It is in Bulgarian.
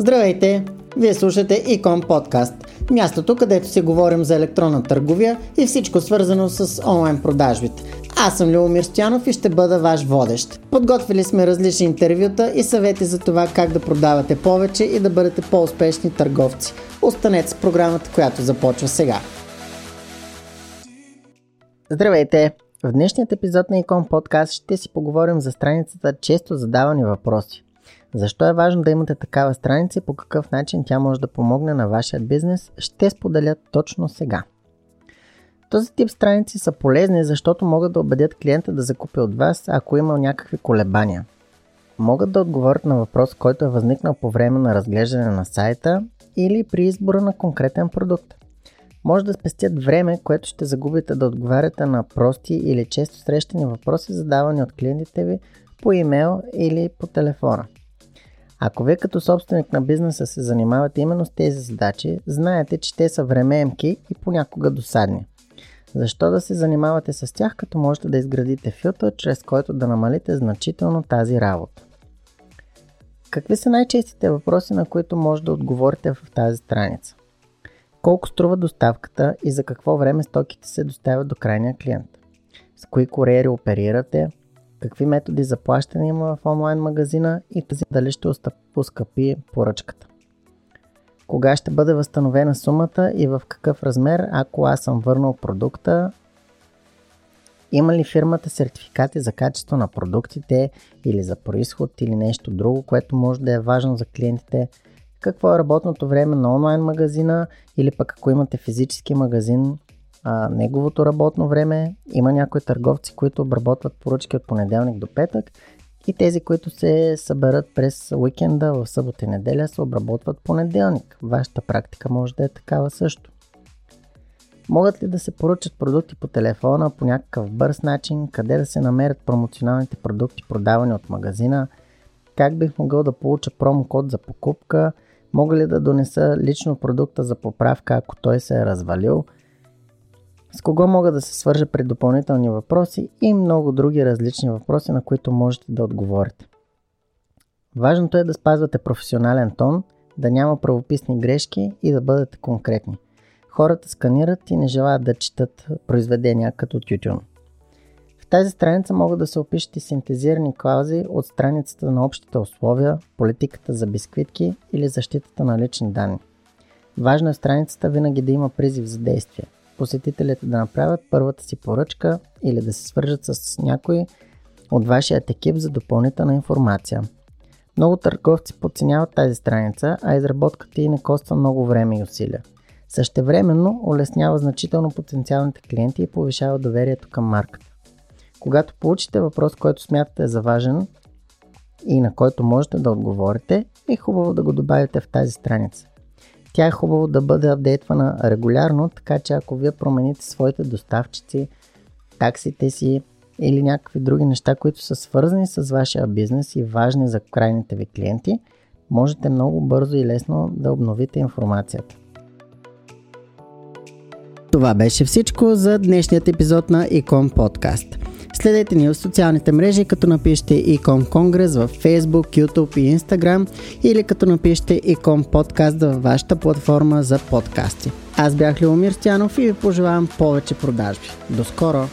Здравейте! Вие слушате Икон Подкаст, мястото където си говорим за електронна търговия и всичко свързано с онлайн продажбите. Аз съм Любомир Стоянов и ще бъда ваш водещ. Подготвили сме различни интервюта и съвети за това как да продавате повече и да бъдете по-успешни търговци. Останете с програмата, която започва сега. Здравейте! В днешният епизод на Икон Подкаст ще си поговорим за страницата често задавани въпроси. Защо е важно да имате такава страница и по какъв начин тя може да помогне на вашия бизнес, ще споделя точно сега. Този тип страници са полезни, защото могат да убедят клиента да закупи от вас, ако има някакви колебания. Могат да отговорят на въпрос, който е възникнал по време на разглеждане на сайта или при избора на конкретен продукт. Може да спестят време, което ще загубите да отговаряте на прости или често срещани въпроси, задавани от клиентите ви по имейл или по телефона. Ако вие като собственик на бизнеса се занимавате именно с тези задачи, знаете, че те са времеемки и понякога досадни. Защо да се занимавате с тях, като можете да изградите филтър, чрез който да намалите значително тази работа? Какви са най-честите въпроси, на които може да отговорите в тази страница? Колко струва доставката и за какво време стоките се доставят до крайния клиент? С кои куриери оперирате? Какви методи за плащане има в онлайн магазина и тази дали ще ускъпи поръчката. Кога ще бъде възстановена сумата и в какъв размер, ако аз съм върнал продукта? Има ли фирмата сертификати за качество на продуктите или за происход или нещо друго, което може да е важно за клиентите? Какво е работното време на онлайн магазина или пък ако имате физически магазин, а, неговото работно време. Има някои търговци, които обработват поръчки от понеделник до петък и тези, които се съберат през уикенда в събота и неделя, се обработват понеделник. Вашата практика може да е такава също. Могат ли да се поръчат продукти по телефона по някакъв бърз начин, къде да се намерят промоционалните продукти, продавани от магазина, как бих могъл да получа промокод за покупка, мога ли да донеса лично продукта за поправка, ако той се е развалил – с кого мога да се свържа при допълнителни въпроси и много други различни въпроси, на които можете да отговорите. Важното е да спазвате професионален тон, да няма правописни грешки и да бъдете конкретни. Хората сканират и не желаят да четат произведения като тютюн. В тази страница могат да се опишат и синтезирани клаузи от страницата на общите условия, политиката за бисквитки или защитата на лични данни. Важно е страницата винаги да има призив за действие – посетителите да направят първата си поръчка или да се свържат с някой от вашия екип за допълнителна информация. Много търговци подценяват тази страница, а изработката й не коства много време и усилия. Същевременно улеснява значително потенциалните клиенти и повишава доверието към марката. Когато получите въпрос, който смятате за важен и на който можете да отговорите, е хубаво да го добавите в тази страница. Тя е хубаво да бъде апдейтвана регулярно, така че ако вие промените своите доставчици, таксите си или някакви други неща, които са свързани с вашия бизнес и важни за крайните ви клиенти, можете много бързо и лесно да обновите информацията. Това беше всичко за днешният епизод на Икон Подкаст. Следете ни в социалните мрежи, като напишете Икон Конгрес в Facebook, YouTube и Instagram или като напишете Икон Подкаст във вашата платформа за подкасти. Аз бях Леомир Стянов и ви пожелавам повече продажби. До скоро!